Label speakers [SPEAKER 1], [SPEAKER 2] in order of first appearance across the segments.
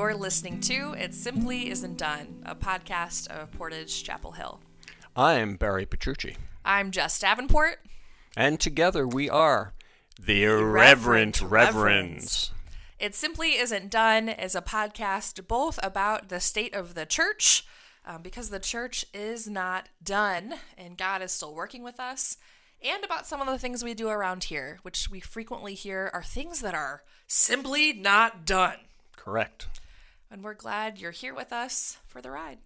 [SPEAKER 1] You're listening to It Simply Isn't Done, a podcast of Portage Chapel Hill.
[SPEAKER 2] I'm Barry Petrucci.
[SPEAKER 1] I'm Jess Davenport.
[SPEAKER 2] And together we are the
[SPEAKER 1] Irreverent
[SPEAKER 2] Irreverent Reverends.
[SPEAKER 1] It Simply Isn't Done is a podcast both about the state of the church, um, because the church is not done and God is still working with us, and about some of the things we do around here, which we frequently hear are things that are simply not done.
[SPEAKER 2] Correct.
[SPEAKER 1] And we're glad you're here with us for the ride.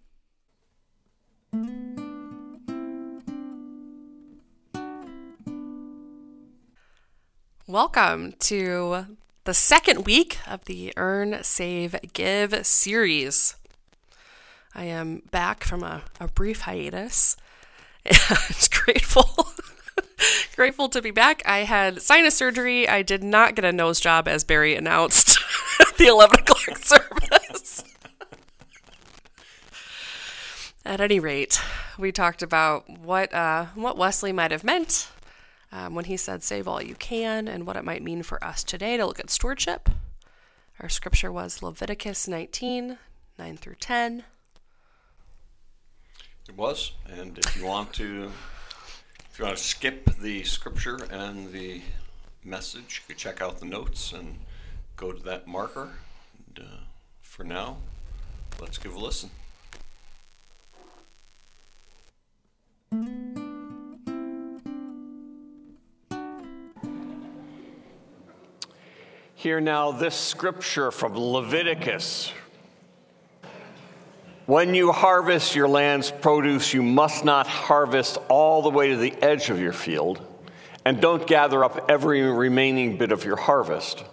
[SPEAKER 1] Welcome to the second week of the Earn, Save, Give series. I am back from a, a brief hiatus. And grateful. grateful to be back. I had sinus surgery. I did not get a nose job as Barry announced at the 11 o'clock service. At any rate, we talked about what uh, what Wesley might have meant um, when he said "save all you can" and what it might mean for us today to look at stewardship. Our scripture was Leviticus 19, 9 through 10.
[SPEAKER 2] It was. And if you want to if you want to skip the scripture and the message, you can check out the notes and go to that marker. And, uh, for now, let's give a listen.
[SPEAKER 3] Hear now this scripture from Leviticus. When you harvest your land's produce, you must not harvest all the way to the edge of your field, and don't gather up every remaining bit of your harvest.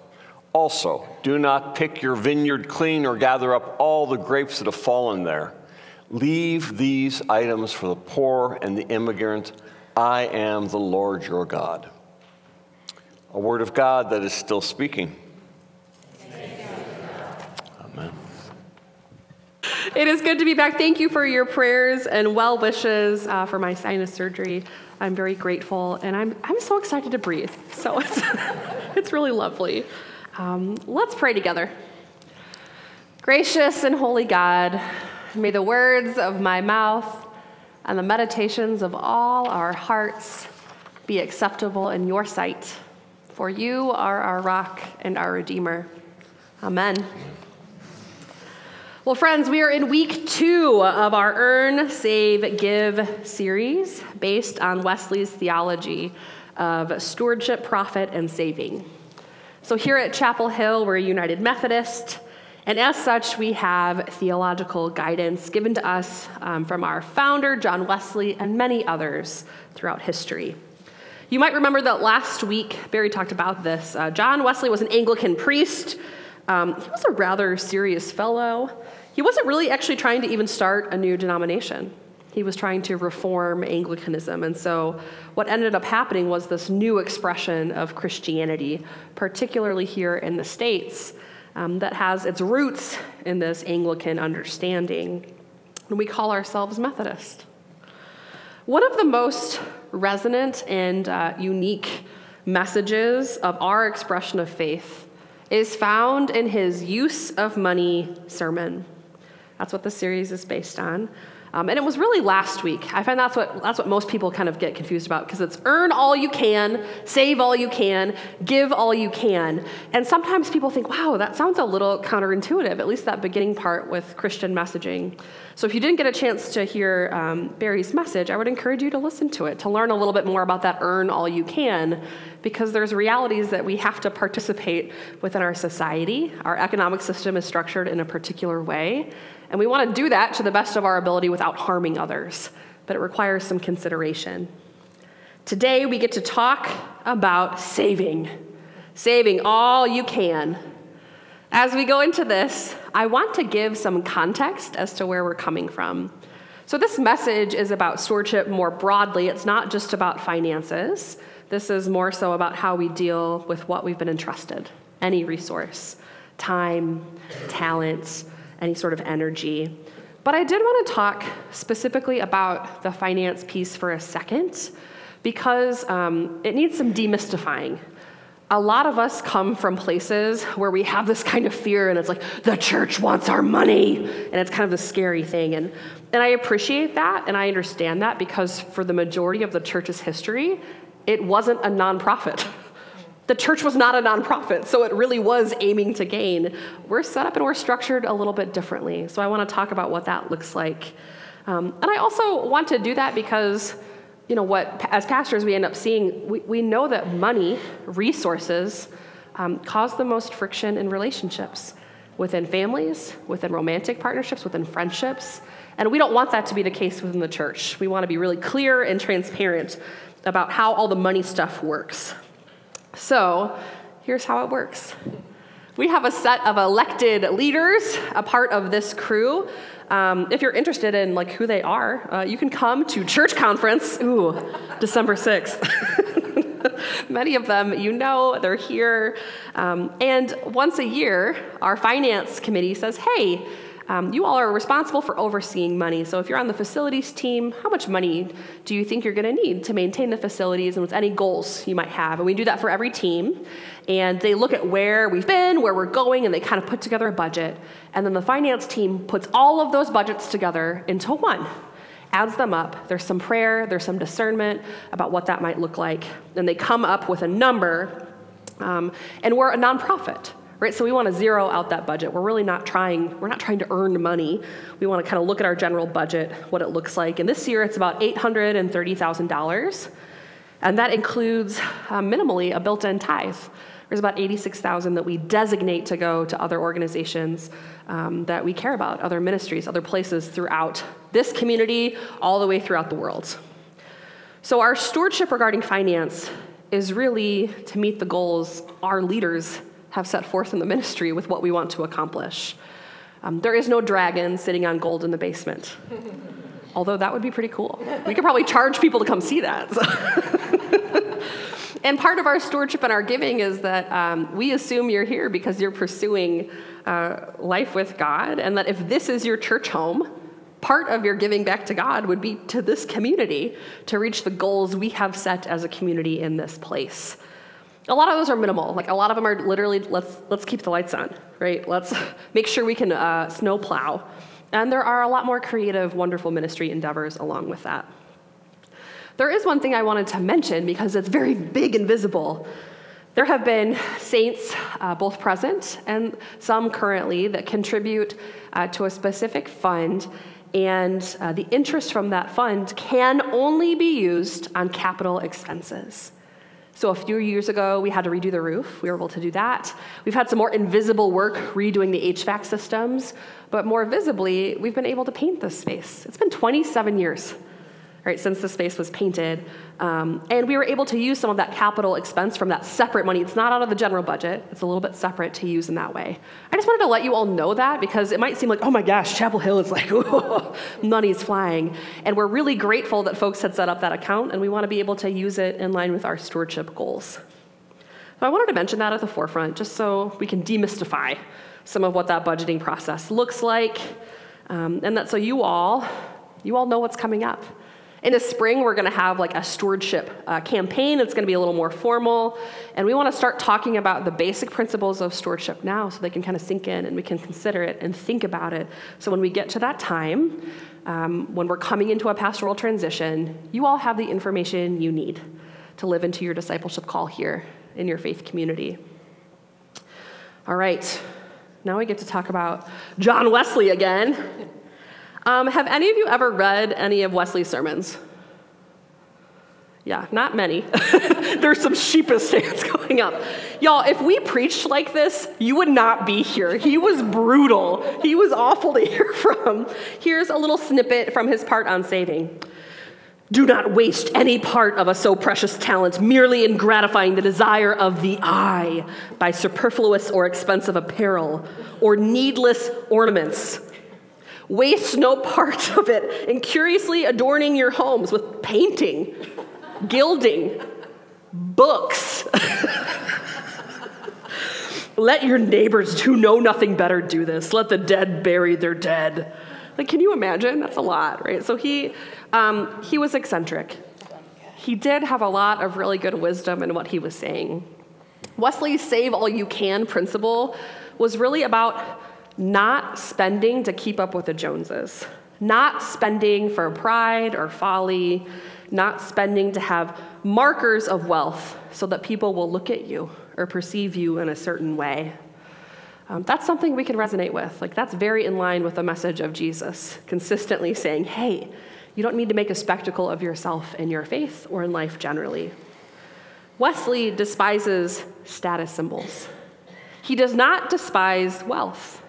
[SPEAKER 3] Also, do not pick your vineyard clean or gather up all the grapes that have fallen there. Leave these items for the poor and the immigrant. I am the Lord your God. A word of God that is still speaking.
[SPEAKER 4] It is good to be back. Thank you for your prayers and well wishes uh, for my sinus surgery. I'm very grateful, and I'm, I'm so excited to breathe. So it's, it's really lovely. Um, let's pray together. Gracious and holy God, may the words of my mouth and the meditations of all our hearts be acceptable in your sight. For you are our rock and our Redeemer. Amen. Well, friends, we are in week two of our Earn, Save, Give series based on Wesley's theology of stewardship, profit, and saving. So, here at Chapel Hill, we're a United Methodist, and as such, we have theological guidance given to us um, from our founder, John Wesley, and many others throughout history. You might remember that last week, Barry talked about this. Uh, John Wesley was an Anglican priest. Um, he was a rather serious fellow. He wasn't really actually trying to even start a new denomination. He was trying to reform Anglicanism. And so, what ended up happening was this new expression of Christianity, particularly here in the States, um, that has its roots in this Anglican understanding. And we call ourselves Methodist. One of the most resonant and uh, unique messages of our expression of faith is found in his use of money sermon. That's what the series is based on. Um, and it was really last week. I find that's what, that's what most people kind of get confused about because it's earn all you can, save all you can, give all you can. And sometimes people think, wow, that sounds a little counterintuitive, at least that beginning part with Christian messaging. So if you didn't get a chance to hear um, Barry's message, I would encourage you to listen to it, to learn a little bit more about that earn all you can, because there's realities that we have to participate within our society. Our economic system is structured in a particular way. And we want to do that to the best of our ability without harming others, but it requires some consideration. Today, we get to talk about saving, saving all you can. As we go into this, I want to give some context as to where we're coming from. So, this message is about stewardship more broadly. It's not just about finances. This is more so about how we deal with what we've been entrusted any resource, time, talents, any sort of energy. But I did want to talk specifically about the finance piece for a second because um, it needs some demystifying. a lot of us come from places where we have this kind of fear, and it's like, the church wants our money. And it's kind of a scary thing. And, and I appreciate that, and I understand that because for the majority of the church's history, it wasn't a nonprofit. The church was not a nonprofit, so it really was aiming to gain. We're set up and we're structured a little bit differently. So I want to talk about what that looks like. Um, and I also want to do that because you know what as pastors we end up seeing we, we know that money resources um, cause the most friction in relationships within families within romantic partnerships within friendships and we don't want that to be the case within the church we want to be really clear and transparent about how all the money stuff works so here's how it works we have a set of elected leaders a part of this crew um, if you're interested in like who they are, uh, you can come to church conference. Ooh, December sixth. Many of them, you know, they're here. Um, and once a year, our finance committee says, hey, um, you all are responsible for overseeing money. So if you're on the facilities team, how much money do you think you're going to need to maintain the facilities and with any goals you might have? And we do that for every team. And they look at where we've been, where we're going, and they kind of put together a budget. And then the finance team puts all of those budgets together into one adds them up. There's some prayer, there's some discernment about what that might look like. And they come up with a number. Um, and we're a nonprofit right? So we want to zero out that budget. We're really not trying, we're not trying to earn money. We want to kind of look at our general budget, what it looks like. And this year it's about $830,000. And that includes uh, minimally a built in tithe. There's about 86,000 that we designate to go to other organizations um, that we care about, other ministries, other places throughout this community, all the way throughout the world. So, our stewardship regarding finance is really to meet the goals our leaders have set forth in the ministry with what we want to accomplish. Um, there is no dragon sitting on gold in the basement, although that would be pretty cool. We could probably charge people to come see that. So. and part of our stewardship and our giving is that um, we assume you're here because you're pursuing uh, life with God, and that if this is your church home, part of your giving back to God would be to this community to reach the goals we have set as a community in this place. A lot of those are minimal. Like a lot of them are literally let's let's keep the lights on, right? Let's make sure we can uh, snow plow. And there are a lot more creative, wonderful ministry endeavors along with that. There is one thing I wanted to mention because it's very big and visible. There have been saints, uh, both present and some currently, that contribute uh, to a specific fund, and uh, the interest from that fund can only be used on capital expenses. So a few years ago, we had to redo the roof. We were able to do that. We've had some more invisible work redoing the HVAC systems, but more visibly, we've been able to paint this space. It's been 27 years right, since the space was painted. Um, and we were able to use some of that capital expense from that separate money. It's not out of the general budget, it's a little bit separate to use in that way. I just wanted to let you all know that because it might seem like, oh my gosh, Chapel Hill is like, money's flying. And we're really grateful that folks had set up that account, and we want to be able to use it in line with our stewardship goals. So I wanted to mention that at the forefront just so we can demystify some of what that budgeting process looks like, um, and that so you all, you all know what's coming up. In the spring, we're going to have like a stewardship uh, campaign. It's going to be a little more formal. And we want to start talking about the basic principles of stewardship now so they can kind of sink in and we can consider it and think about it. So when we get to that time, um, when we're coming into a pastoral transition, you all have the information you need to live into your discipleship call here in your faith community. All right, now we get to talk about John Wesley again. Um, have any of you ever read any of Wesley's sermons? Yeah, not many. There's some sheepish hands going up. Y'all, if we preached like this, you would not be here. He was brutal. He was awful to hear from. Here's a little snippet from his part on saving. Do not waste any part of a so precious talent merely in gratifying the desire of the eye by superfluous or expensive apparel or needless ornaments Waste no part of it in curiously adorning your homes with painting, gilding, books. Let your neighbors who know nothing better do this. Let the dead bury their dead. Like, can you imagine? That's a lot, right? So he, um, he was eccentric. He did have a lot of really good wisdom in what he was saying. Wesley's save all you can principle was really about not spending to keep up with the Joneses, not spending for pride or folly, not spending to have markers of wealth so that people will look at you or perceive you in a certain way. Um, that's something we can resonate with. Like, that's very in line with the message of Jesus, consistently saying, hey, you don't need to make a spectacle of yourself in your faith or in life generally. Wesley despises status symbols. He does not despise wealth.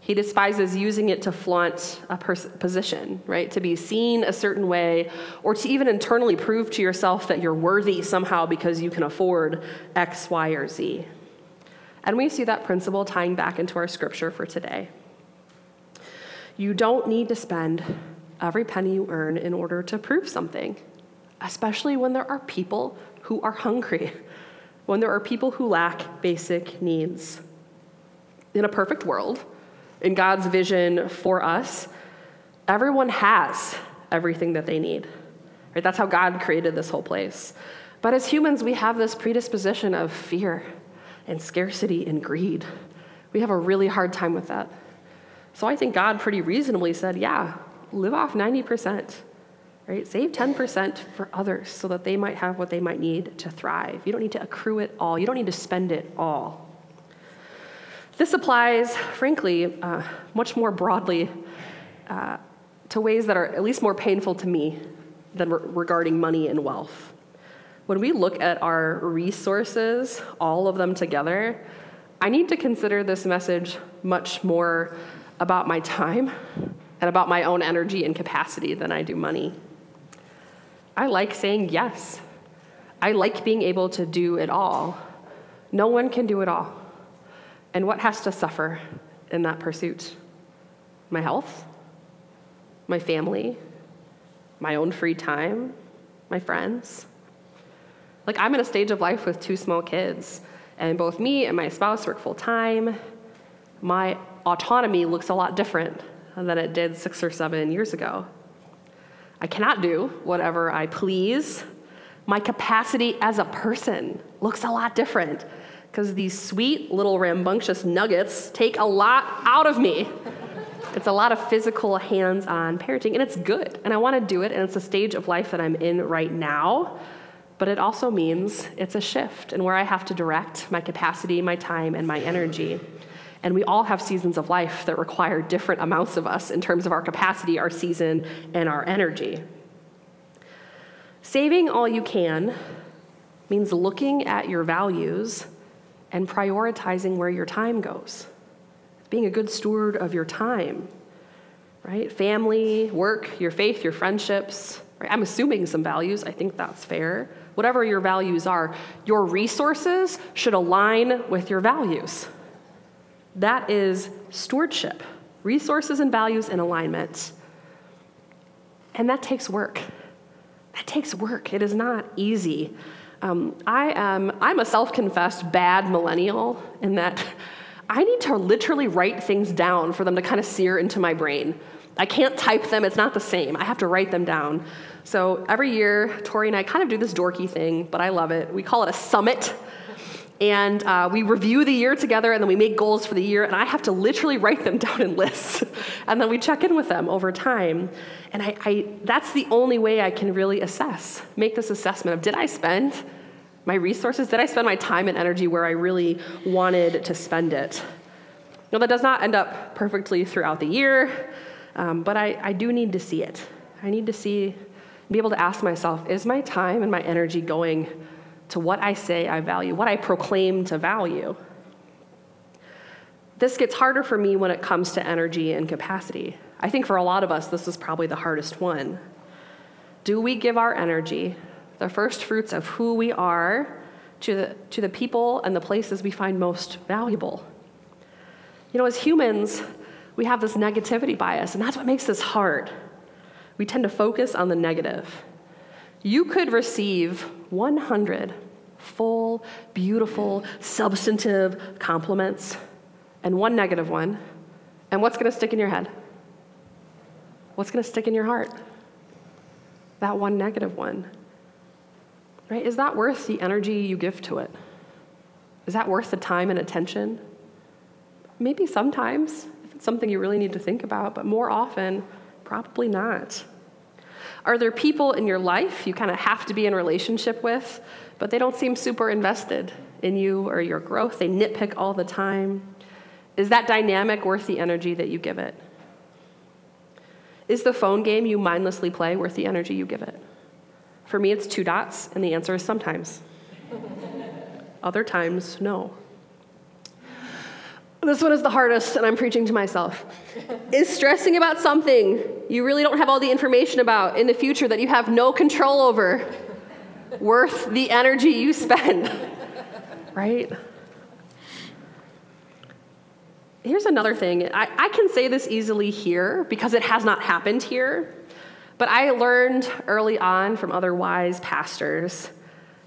[SPEAKER 4] He despises using it to flaunt a pers- position, right? To be seen a certain way, or to even internally prove to yourself that you're worthy somehow because you can afford X, Y, or Z. And we see that principle tying back into our scripture for today. You don't need to spend every penny you earn in order to prove something, especially when there are people who are hungry, when there are people who lack basic needs. In a perfect world, in God's vision for us, everyone has everything that they need. Right? That's how God created this whole place. But as humans, we have this predisposition of fear and scarcity and greed. We have a really hard time with that. So I think God pretty reasonably said, yeah, live off 90%, right? Save 10% for others so that they might have what they might need to thrive. You don't need to accrue it all, you don't need to spend it all. This applies, frankly, uh, much more broadly uh, to ways that are at least more painful to me than re- regarding money and wealth. When we look at our resources, all of them together, I need to consider this message much more about my time and about my own energy and capacity than I do money. I like saying yes. I like being able to do it all. No one can do it all. And what has to suffer in that pursuit? My health, my family, my own free time, my friends. Like, I'm in a stage of life with two small kids, and both me and my spouse work full time. My autonomy looks a lot different than it did six or seven years ago. I cannot do whatever I please. My capacity as a person looks a lot different because these sweet little rambunctious nuggets take a lot out of me. It's a lot of physical, hands on parenting, and it's good, and I want to do it, and it's a stage of life that I'm in right now. But it also means it's a shift in where I have to direct my capacity, my time, and my energy. And we all have seasons of life that require different amounts of us in terms of our capacity, our season, and our energy. Saving all you can means looking at your values and prioritizing where your time goes. Being a good steward of your time, right? Family, work, your faith, your friendships. Right? I'm assuming some values. I think that's fair. Whatever your values are, your resources should align with your values. That is stewardship. Resources and values in alignment. And that takes work. That takes work. It is not easy. Um, I am, I'm a self confessed bad millennial in that I need to literally write things down for them to kind of sear into my brain. I can't type them, it's not the same. I have to write them down. So every year, Tori and I kind of do this dorky thing, but I love it. We call it a summit. And uh, we review the year together, and then we make goals for the year, and I have to literally write them down in lists. and then we check in with them over time. And I, I, that's the only way I can really assess, make this assessment of did I spend my resources? Did I spend my time and energy where I really wanted to spend it? Now, that does not end up perfectly throughout the year, um, but I, I do need to see it. I need to see, be able to ask myself is my time and my energy going to what I say I value, what I proclaim to value? This gets harder for me when it comes to energy and capacity. I think for a lot of us, this is probably the hardest one. Do we give our energy, the first fruits of who we are, to the, to the people and the places we find most valuable? You know, as humans, we have this negativity bias, and that's what makes this hard. We tend to focus on the negative. You could receive 100 full, beautiful, substantive compliments and one negative one. And what's going to stick in your head? What's going to stick in your heart? That one negative one. Right? Is that worth the energy you give to it? Is that worth the time and attention? Maybe sometimes, if it's something you really need to think about, but more often, probably not. Are there people in your life you kind of have to be in relationship with, but they don't seem super invested in you or your growth? They nitpick all the time. Is that dynamic worth the energy that you give it? Is the phone game you mindlessly play worth the energy you give it? For me, it's two dots, and the answer is sometimes. Other times, no. This one is the hardest, and I'm preaching to myself. is stressing about something you really don't have all the information about in the future that you have no control over worth the energy you spend? right? Here's another thing. I, I can say this easily here because it has not happened here. But I learned early on from other wise pastors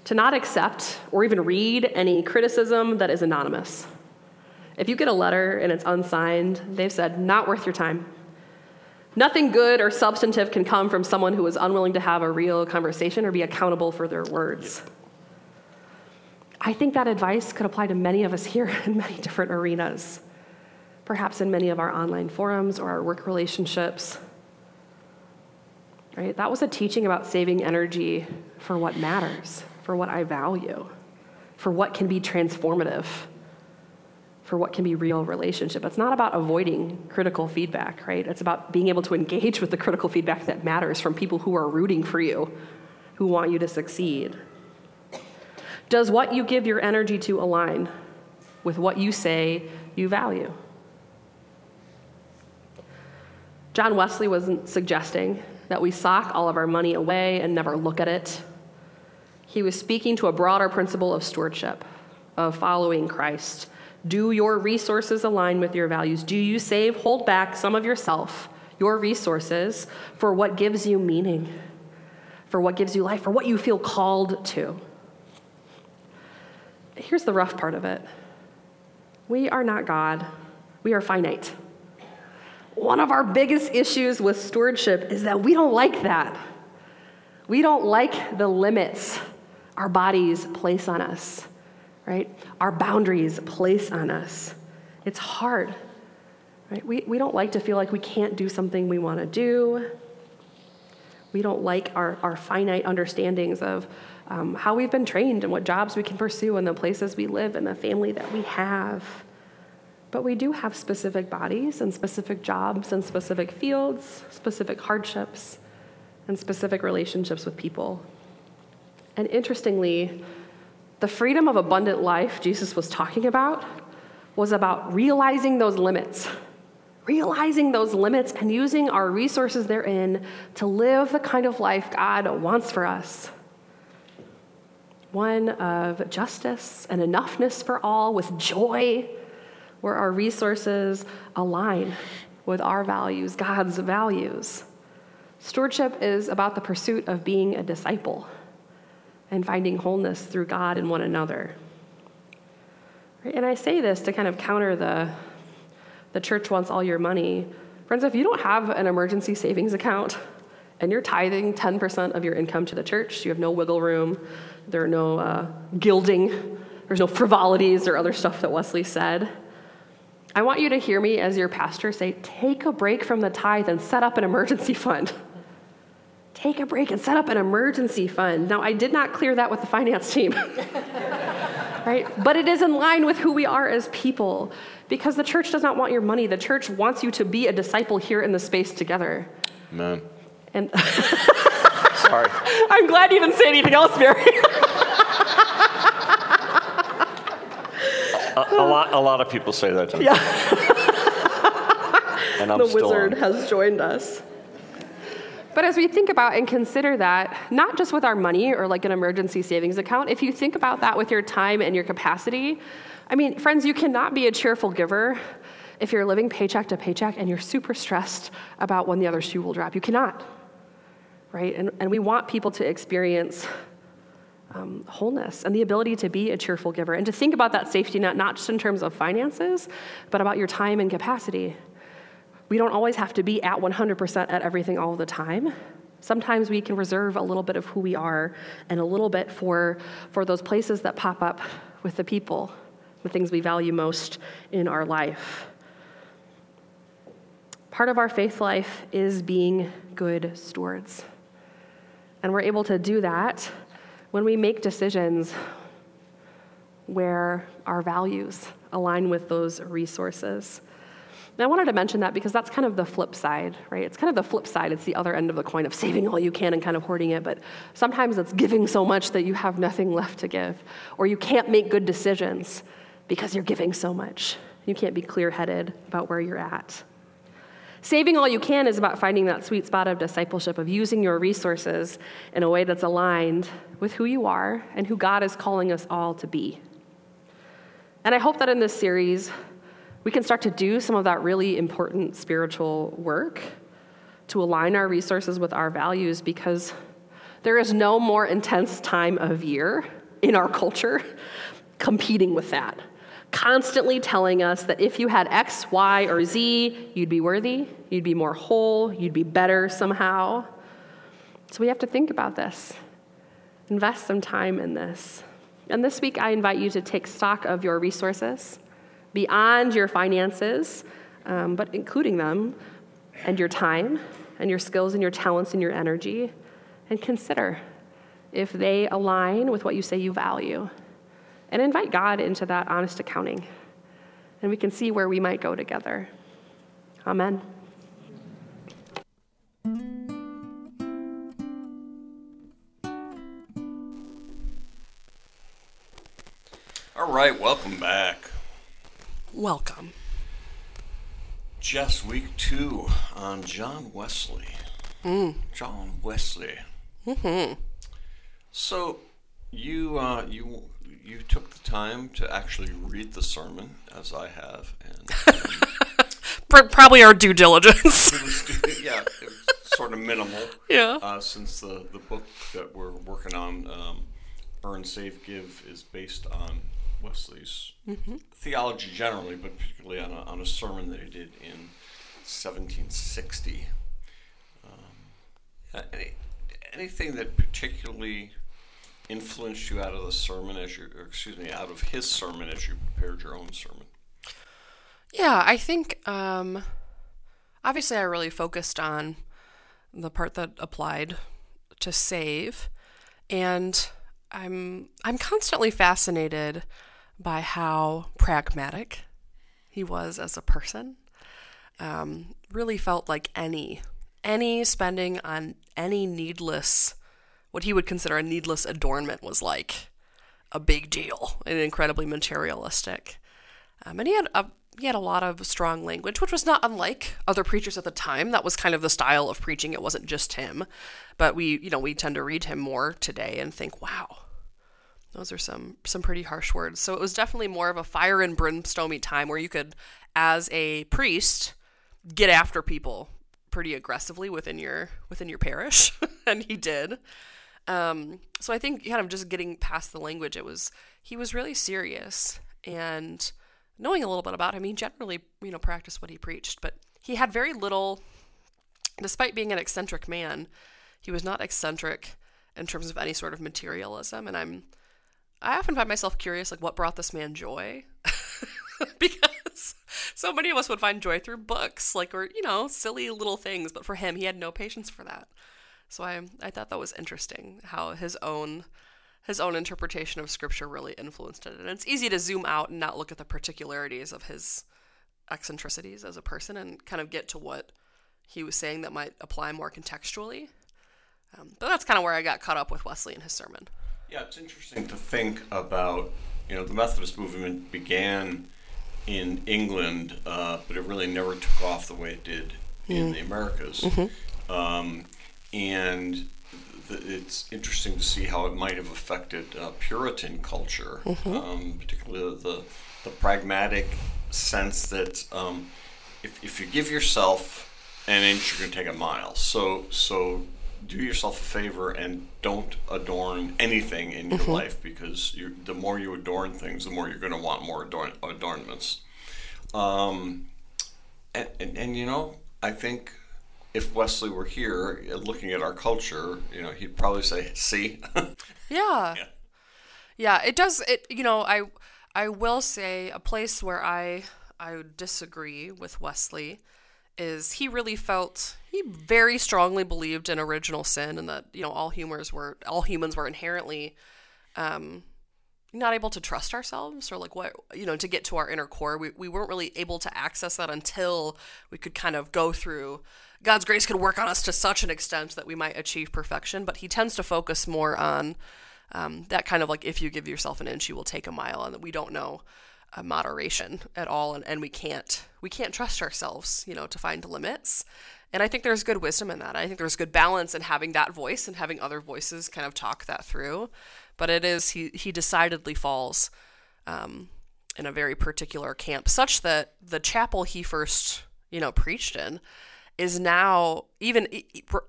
[SPEAKER 4] to not accept or even read any criticism that is anonymous. If you get a letter and it's unsigned, they've said, not worth your time. Nothing good or substantive can come from someone who is unwilling to have a real conversation or be accountable for their words. I think that advice could apply to many of us here in many different arenas, perhaps in many of our online forums or our work relationships. Right? That was a teaching about saving energy for what matters, for what I value, for what can be transformative for what can be real relationship. It's not about avoiding critical feedback, right? It's about being able to engage with the critical feedback that matters from people who are rooting for you, who want you to succeed. Does what you give your energy to align with what you say you value? John Wesley wasn't suggesting that we sock all of our money away and never look at it. He was speaking to a broader principle of stewardship, of following Christ do your resources align with your values? Do you save, hold back some of yourself, your resources, for what gives you meaning, for what gives you life, for what you feel called to? Here's the rough part of it we are not God, we are finite. One of our biggest issues with stewardship is that we don't like that. We don't like the limits our bodies place on us right? Our boundaries place on us. It's hard, right? We, we don't like to feel like we can't do something we want to do. We don't like our, our finite understandings of um, how we've been trained and what jobs we can pursue and the places we live and the family that we have. But we do have specific bodies and specific jobs and specific fields, specific hardships, and specific relationships with people. And interestingly, the freedom of abundant life Jesus was talking about was about realizing those limits, realizing those limits and using our resources therein to live the kind of life God wants for us. One of justice and enoughness for all with joy, where our resources align with our values, God's values. Stewardship is about the pursuit of being a disciple and finding wholeness through God and one another. And I say this to kind of counter the, the church wants all your money. Friends, if you don't have an emergency savings account and you're tithing 10% of your income to the church, you have no wiggle room, there are no uh, gilding, there's no frivolities or other stuff that Wesley said. I want you to hear me as your pastor say, take a break from the tithe and set up an emergency fund take a break and set up an emergency fund. Now, I did not clear that with the finance team. right? But it is in line with who we are as people because the church does not want your money. The church wants you to be a disciple here in the space together.
[SPEAKER 3] Amen.
[SPEAKER 4] And
[SPEAKER 3] Sorry.
[SPEAKER 4] I'm glad you didn't say anything else, Mary.
[SPEAKER 3] a, a, lot, a lot of people say that to me.
[SPEAKER 4] Yeah.
[SPEAKER 3] and I'm
[SPEAKER 4] the wizard
[SPEAKER 3] on.
[SPEAKER 4] has joined us. But as we think about and consider that, not just with our money or like an emergency savings account, if you think about that with your time and your capacity, I mean, friends, you cannot be a cheerful giver if you're living paycheck to paycheck and you're super stressed about when the other shoe will drop. You cannot, right? And, and we want people to experience um, wholeness and the ability to be a cheerful giver and to think about that safety net, not just in terms of finances, but about your time and capacity. We don't always have to be at 100% at everything all the time. Sometimes we can reserve a little bit of who we are and a little bit for, for those places that pop up with the people
[SPEAKER 5] the things we value most in our life. Part of our faith life is being good stewards. And we're able to do that when we make decisions where our values align with those resources. And I wanted to mention that because that's kind of the flip side, right? It's kind of the flip side. It's the other end of the coin of saving all you can and kind of hoarding it. But sometimes it's giving so much that you have nothing left to give, or you can't make good decisions because you're giving so much. You can't be clear headed about where you're at. Saving all you can is about finding that sweet spot of discipleship, of using your resources in a way that's aligned with who you are and who God is calling us all to be. And I hope that in this series, we can start to do some of that really important spiritual work to align our resources with our values because there is no more intense time of year in our culture competing with that. Constantly telling us that if you had X, Y, or Z, you'd be worthy, you'd be more whole, you'd be better somehow. So we have to think about this, invest some time in this. And this week, I invite you to take stock of your resources beyond your finances, um, but including them, and your time, and your skills, and your talents, and your energy, and consider if they align with what you say you value. And invite God into that honest accounting. And we can see where we might go together. Amen.
[SPEAKER 3] All right, welcome back.
[SPEAKER 4] Welcome.
[SPEAKER 3] Just week two on John Wesley. John Wesley. Mm-hmm. So you uh, you you took the time to actually read the sermon, as I have, and
[SPEAKER 4] Pr- Probably our due diligence.
[SPEAKER 3] it was, yeah, it was sort of minimal.
[SPEAKER 4] Yeah.
[SPEAKER 3] Uh, since the the book that we're working on, um, Earn, Save, Give, is based on Wesley's theology generally, but particularly on a, on a sermon that he did in 1760. Um, any, anything that particularly influenced you out of the sermon as you, or excuse me, out of his sermon as you prepared your own sermon?
[SPEAKER 4] Yeah, I think um, obviously I really focused on the part that applied to save, and I'm I'm constantly fascinated by how pragmatic he was as a person. Um, really felt like any any spending on any needless what he would consider a needless adornment was like a big deal and incredibly materialistic. Um, and he had a he had a lot of strong language, which was not unlike other preachers at the time. That was kind of the style of preaching. It wasn't just him, but we you know we tend to read him more today and think, wow, those are some some pretty harsh words. So it was definitely more of a fire and brimstone time where you could, as a priest, get after people pretty aggressively within your within your parish, and he did. Um, so I think kind of just getting past the language, it was he was really serious and knowing a little bit about him, he generally you know practiced what he preached, but he had very little. Despite being an eccentric man, he was not eccentric in terms of any sort of materialism, and I'm I often find myself curious, like what brought this man joy, because so many of us would find joy through books, like or you know silly little things, but for him, he had no patience for that. So I I thought that was interesting how his own his own interpretation of scripture really influenced it, and it's easy to zoom out and not look at the particularities of his eccentricities as a person and kind of get to what he was saying that might apply more contextually. Um, but that's kind of where I got caught up with Wesley and his sermon.
[SPEAKER 3] Yeah, it's interesting to think about. You know, the Methodist movement began in England, uh, but it really never took off the way it did in the Americas. Um, and th- it's interesting to see how it might have affected uh, Puritan culture, um, particularly the, the pragmatic sense that um, if, if you give yourself an inch, you're going to take a mile. So, so do yourself a favor and don't adorn anything in your life because you the more you adorn things, the more you're going to want more adorn, adornments. Um, and, and, and you know, I think if Wesley were here uh, looking at our culture, you know, he'd probably say, "See,
[SPEAKER 4] Yeah.
[SPEAKER 3] Yeah.
[SPEAKER 4] Yeah, it does it you know, I I will say a place where I I would disagree with Wesley is he really felt he very strongly believed in original sin and that you know all humors were all humans were inherently um, not able to trust ourselves or like what you know to get to our inner core. We, we weren't really able to access that until we could kind of go through god's grace could work on us to such an extent that we might achieve perfection. But he tends to focus more on um, that kind of like if you give yourself an inch you will take a mile and that we don't know moderation at all and, and we can't we can't trust ourselves you know to find limits. And i think there's good wisdom in that. I think there's good balance in having that voice and having other voices kind of talk that through. But it is he he decidedly falls um, in a very particular camp such that the chapel he first you know preached in is now even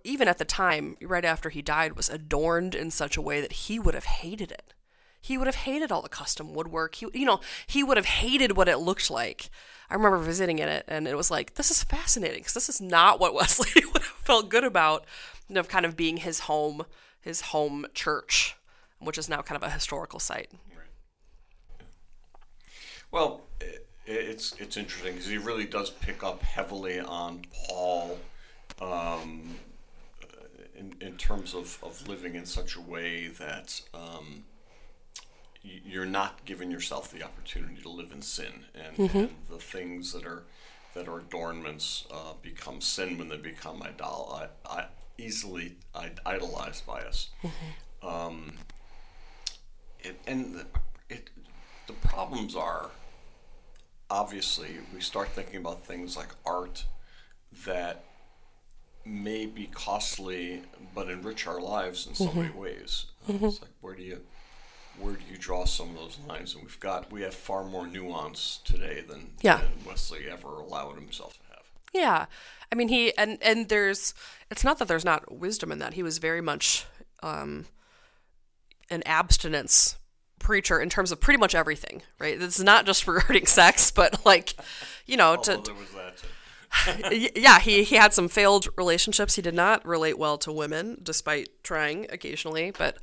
[SPEAKER 4] even at the time right after he died was adorned in such a way that he would have hated it he would have hated all the custom woodwork. He, you know, he would have hated what it looked like. I remember visiting in it, and it was like, this is fascinating because this is not what Wesley would have felt good about, you know, kind of being his home, his home church, which is now kind of a historical site.
[SPEAKER 3] Right. Well, it's it's interesting because he really does pick up heavily on Paul. Um, in, in terms of, of living in such a way that um, you're not giving yourself the opportunity to live in sin, and, mm-hmm. and the things that are that are adornments uh, become sin when they become idol, I, I, easily idolized by us. Mm-hmm. Um, it, and the, it, the problems are obviously we start thinking about things like art that may be costly but enrich our lives in so mm-hmm. many ways. mm-hmm. It's like where do you where do you draw some of those lines? And we've got we have far more nuance today than,
[SPEAKER 4] yeah.
[SPEAKER 3] than Wesley ever allowed himself to have.
[SPEAKER 4] Yeah, I mean he and and there's it's not that there's not wisdom in that. He was very much um, an abstinence preacher in terms of pretty much everything. Right, it's not just regarding sex, but like you know to. yeah, he, he had some failed relationships. He did not relate well to women, despite trying occasionally. But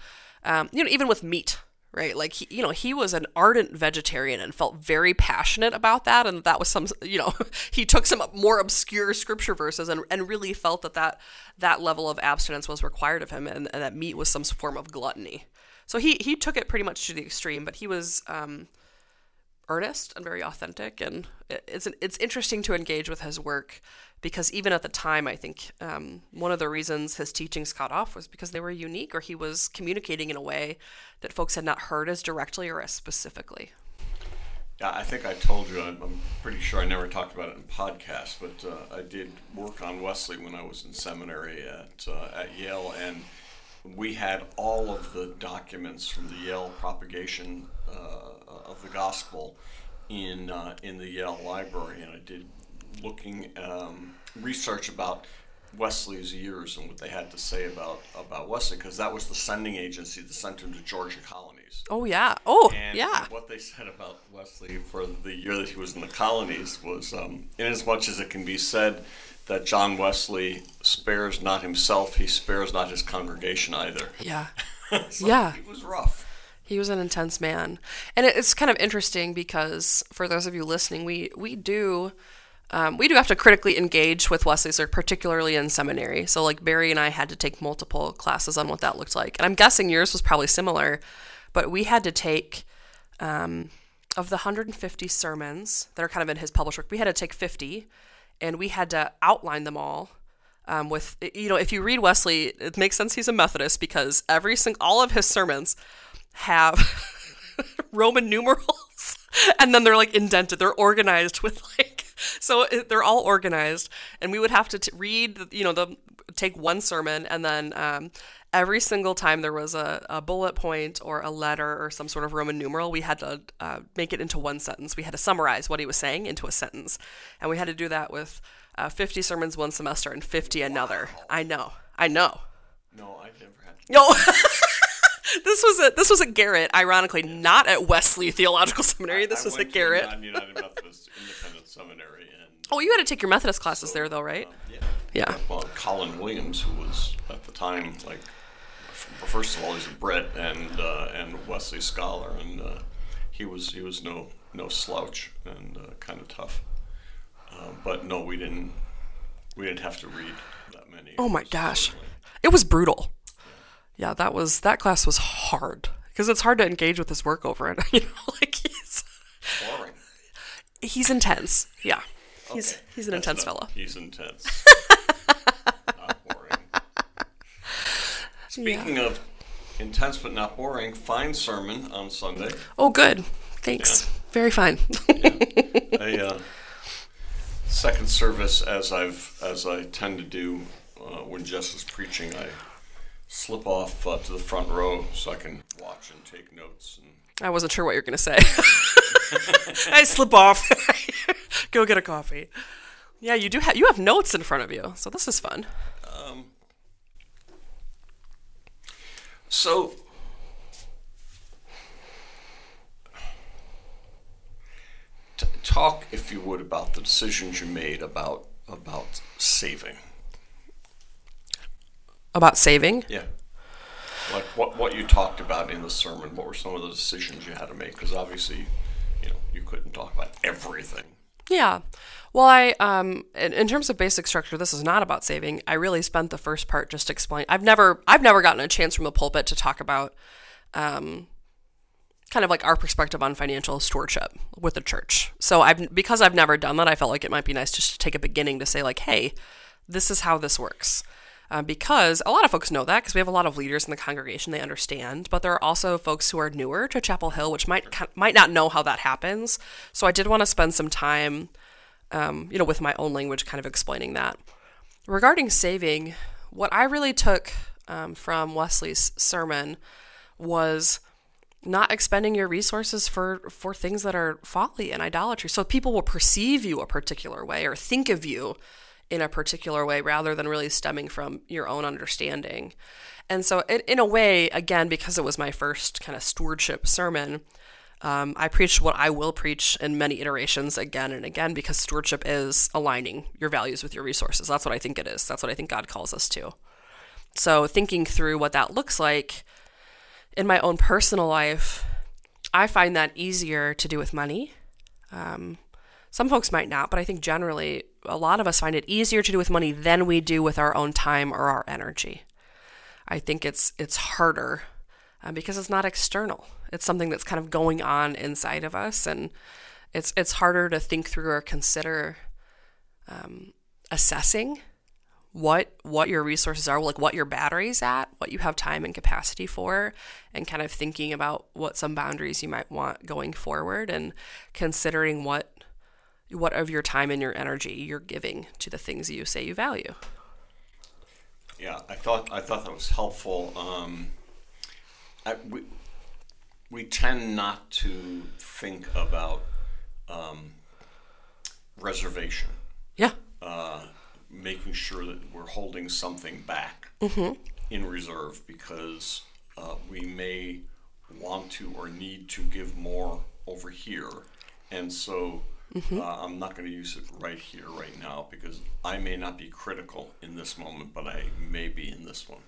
[SPEAKER 4] um, you know, even with meat, right? Like, he, you know, he was an ardent vegetarian and felt very passionate about that. And that was some, you know, he took some more obscure scripture verses and, and really felt that, that that level of abstinence was required of him and, and that meat was some form of gluttony. So he, he took it pretty much to the extreme, but he was um, earnest and very authentic. And it's, an, it's interesting to engage with his work because even at the time, I think um, one of the reasons his teachings caught off was because they were unique or he was communicating in a way that folks had not heard as directly or as specifically.
[SPEAKER 3] Yeah, I think I told you, I'm, I'm pretty sure I never talked about it in podcasts, but uh, I did work on Wesley when I was in seminary at, uh, at Yale, and we had all of the documents from the Yale propagation uh, of the gospel in, uh, in the Yale library, and I did looking um, research about Wesley's years and what they had to say about about Wesley because that was the sending agency that sent him to Georgia colonies.
[SPEAKER 4] Oh yeah. Oh
[SPEAKER 3] and
[SPEAKER 4] yeah.
[SPEAKER 3] What they said about Wesley for the year that he was in the colonies was, um, in as much as it can be said that John Wesley spares not himself, he spares not his congregation either.
[SPEAKER 4] Yeah.
[SPEAKER 3] so
[SPEAKER 4] yeah.
[SPEAKER 3] It was rough.
[SPEAKER 4] He was an intense man, and it's kind of interesting because for those of you listening, we we do um, we do have to critically engage with Wesley's particularly in seminary. So, like Barry and I had to take multiple classes on what that looked like, and I'm guessing yours was probably similar. But we had to take um, of the 150 sermons that are kind of in his published work. We had to take 50, and we had to outline them all. Um, with you know, if you read Wesley, it makes sense he's a Methodist because every single all of his sermons have Roman numerals, and then they're like indented. They're organized with like so they're all organized, and we would have to t- read, you know, the take one sermon, and then um, every single time there was a, a, bullet point or a letter or some sort of Roman numeral, we had to uh, make it into one sentence. We had to summarize what he was saying into a sentence, and we had to do that with uh, 50 sermons one semester and 50 another. Wow. I know, I know.
[SPEAKER 3] No, I never had.
[SPEAKER 4] No. this was at this was at Garrett, ironically, not at Wesley Theological Seminary. This I, I was at Garrett.
[SPEAKER 3] United Methodist Independent Seminary. And,
[SPEAKER 4] oh, you had to take your Methodist classes so, there, though, right?
[SPEAKER 3] Um,
[SPEAKER 4] yeah.
[SPEAKER 3] Yeah. Well, Colin Williams, who was at the time like, first of all, he's a Brit and uh, and Wesley scholar, and uh, he was he was no no slouch and uh, kind of tough. Uh, but no, we didn't we didn't have to read that many.
[SPEAKER 4] Oh my gosh. It was brutal. Yeah, that was that class was hard because it's hard to engage with his work over it. You know, like he's
[SPEAKER 3] boring.
[SPEAKER 4] He's intense. Yeah. He's
[SPEAKER 3] Okay,
[SPEAKER 4] he's an
[SPEAKER 3] that's
[SPEAKER 4] intense
[SPEAKER 3] enough.
[SPEAKER 4] fellow.
[SPEAKER 3] He's intense. not boring. Speaking of intense but not boring, fine sermon on Sunday.
[SPEAKER 4] Oh good. Thanks. Very fine.
[SPEAKER 3] a uh, second service, as I've as I tend to do uh, when Jess is preaching, I slip off uh, to the front row so I can watch and take notes. And
[SPEAKER 4] I wasn't sure what you're gonna say. I slip off. Go get a coffee. Yeah, you do have you have notes in front of you, so this is fun.
[SPEAKER 3] Um, so. T- talk, if you would, about the decisions you made about about saving.
[SPEAKER 4] About saving.
[SPEAKER 3] Yeah. Like what, what you talked about in the sermon, what were some of the decisions you had to make? Because obviously, you know, you couldn't talk about everything.
[SPEAKER 4] Yeah. Well, I um in, in terms of basic structure, this is not about saving. I really spent the first part just explain. I've never I've never gotten a chance from the pulpit to talk about um kind of like our perspective on financial stewardship with the church. So I've because I've never done that, I felt like it might be nice just to take a beginning to say like, hey, this is how this works. Uh, because a lot of folks know that because we have a lot of leaders in the congregation, they understand. But there are also folks who are newer to Chapel Hill, which might might not know how that happens. So I did want to spend some time, um, you know, with my own language, kind of explaining that. Regarding saving, what I really took um, from Wesley's sermon was not expending your resources for for things that are folly and idolatry. So people will perceive you a particular way or think of you in a particular way rather than really stemming from your own understanding. And so, in, in a way, again, because it was my first kind of stewardship sermon, um, I preached what I will preach in many iterations again and again because stewardship is aligning your values with your resources. That's what I think it is. That's what I think God calls us to. So, thinking through what that looks like in my own personal life, I find that easier to do with money. Um, some folks might not, but I think generally a lot of us find it easier to do with money than we do with our own time or our energy. I think it's it's harder uh, because it's not external. It's something that's kind of going on inside of us, and it's it's harder to think through or consider um, assessing what what your resources are, like what your battery's at, what you have time and capacity for, and kind of thinking about what some boundaries you might want going forward, and considering what what of your time and your energy you're giving to the things you say you value.
[SPEAKER 3] Yeah, I thought I thought that was helpful. Um, I, we we tend not to think about um, reservation,
[SPEAKER 4] Yeah.
[SPEAKER 3] uh, making sure that we're holding something back in reserve because uh, we may want to or need to give more over here, and so. Uh, I'm not going to use it right here, right now, because I may not be critical in this moment, but I may be in this one.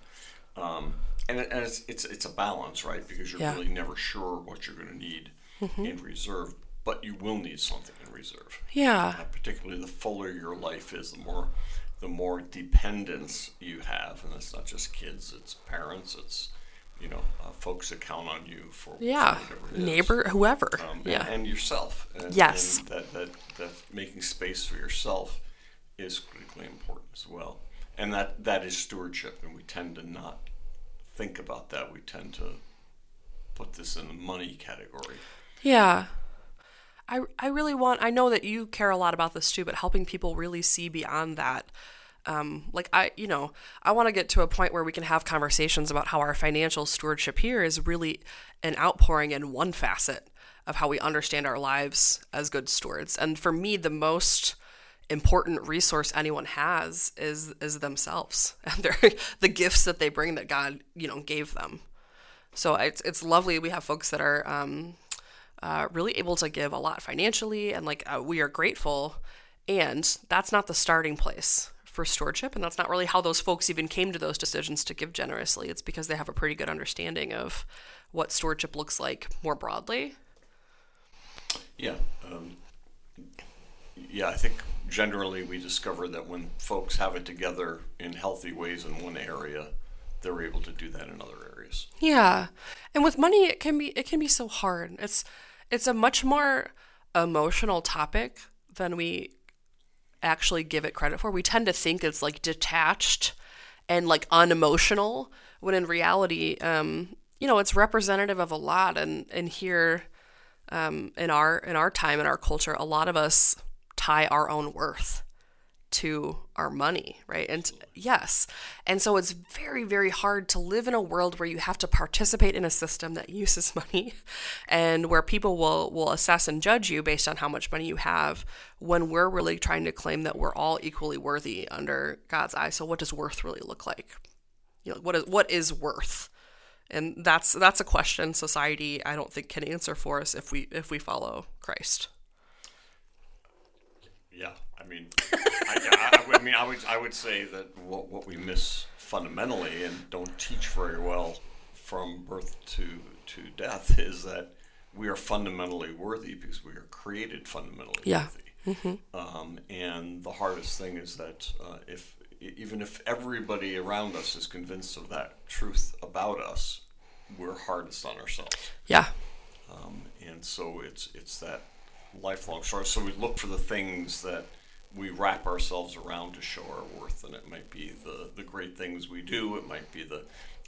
[SPEAKER 3] Um, and it, and it's, it's it's a balance, right? Because you're
[SPEAKER 4] Yeah.
[SPEAKER 3] really never sure what you're going to need in reserve, but you will need something in reserve.
[SPEAKER 4] Yeah.
[SPEAKER 3] Uh, particularly the fuller your life is, the more the more dependence you have, and it's not just kids; it's parents, it's you know uh, folks that count on you for for
[SPEAKER 4] Yeah.
[SPEAKER 3] whatever it is.
[SPEAKER 4] Neighbor, whoever.
[SPEAKER 3] Um, and-
[SPEAKER 4] yeah.
[SPEAKER 3] and, yourself. And,
[SPEAKER 4] Yes.
[SPEAKER 3] and that, that that making space for yourself is critically important as well, and that that is stewardship, and we tend to not think about that. We tend to put this in the money category.
[SPEAKER 4] Yeah. I, I really want, I know that you care a lot about this too, but helping people really see beyond that. Um, like, I, you know, I want to get to a point where we can have conversations about how our financial stewardship here is really an outpouring in one facet of how we understand our lives as good stewards. And for me, the most important resource anyone has is is themselves and their the gifts that they bring that God, you know, gave them. So it's it's lovely. We have folks that are um, uh, really able to give a lot financially, and like uh, we are grateful. And that's not the starting place for stewardship, and that's not really how those folks even came to those decisions to give generously. It's because they have a pretty good understanding of what stewardship looks like more broadly.
[SPEAKER 3] Yeah. Um, yeah, I think generally we discover that when folks have it together in healthy ways in one area, they're able to do that in other areas.
[SPEAKER 4] Yeah. And with money it can be it can be so hard. It's it's a much more emotional topic than we actually give it credit for. We tend to think it's like detached and like unemotional when in reality um you know, it's representative of a lot and and here um in our in our time in our culture a lot of us tie our own worth to our money, right? And yes. And so it's very, very hard to live in a world where you have to participate in a system that uses money and where people will, will assess and judge you based on how much money you have when we're really trying to claim that we're all equally worthy under God's eye. So what does worth really look like? You know, what is what is worth? And that's that's a question society I don't think can answer for us if we if we follow Christ.
[SPEAKER 3] Yeah, I mean, I, I, I, mean, I would, I would say that what, what we miss fundamentally and don't teach very well from birth to to death is that we are fundamentally worthy because we are created fundamentally
[SPEAKER 4] Yeah.
[SPEAKER 3] worthy. Um, and the hardest thing is that uh, if even if everybody around us is convinced of that truth about us, we're hardest on ourselves.
[SPEAKER 4] Yeah.
[SPEAKER 3] Um, and so it's it's that lifelong story. So we look for the things that we wrap ourselves around to show our worth, and it might be the the great things we do. It might be the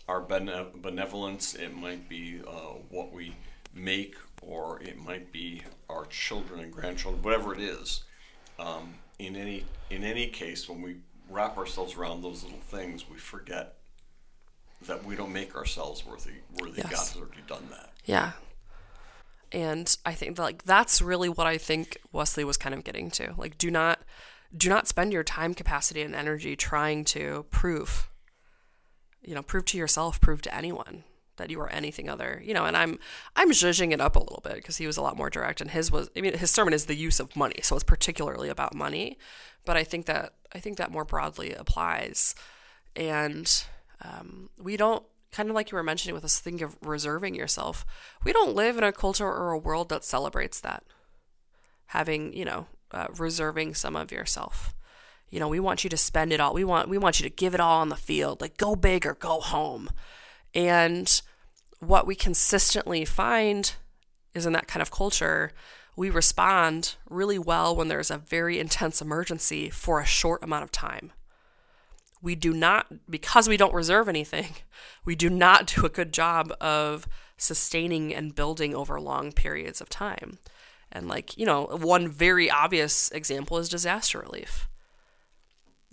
[SPEAKER 3] our bene- benevolence. It might be uh, what we make, or it might be our children and grandchildren. Whatever it is, um, in any in any case, when we wrap ourselves around those little things, we forget that we don't make ourselves worthy. Worthy.
[SPEAKER 4] Yes.
[SPEAKER 3] God has already done that.
[SPEAKER 4] Yeah. And I think like that's really what I think Wesley was kind of getting to. Like do not do not spend your time capacity and energy trying to prove you know, prove to yourself, prove to anyone that you are anything other. You know, and I'm I'm zhuzhing it up a little bit because he was a lot more direct and his was I mean his sermon is the use of money, so it's particularly about money, but I think that I think that more broadly applies and um, we don't kind of like you were mentioning with this thing of reserving yourself. We don't live in a culture or a world that celebrates that. Having you know uh, reserving some of yourself. You know we want you to spend it all. We want we want you to give it all on the field. Like go big or go home. And what we consistently find is in that kind of culture we respond really well when there's a very intense emergency for a short amount of time we do not because we don't reserve anything we do not do a good job of sustaining and building over long periods of time and like you know one very obvious example is disaster relief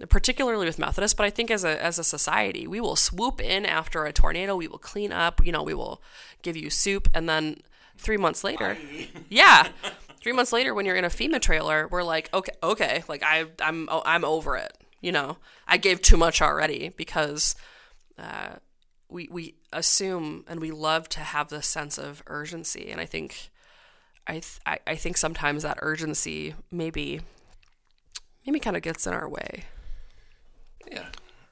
[SPEAKER 4] particularly with methodists but i think as a as a society we will swoop in after a tornado we will clean up you know we will give you soup and then 3 months later yeah three months later when you're in a FEMA trailer, we're like, okay, okay, like I, I'm, I'm over it. You know, I gave too much already because uh, we we assume and we love to have this sense of urgency, and I think, I th- I, think sometimes that urgency maybe, maybe kind of gets in our way.
[SPEAKER 3] Yeah.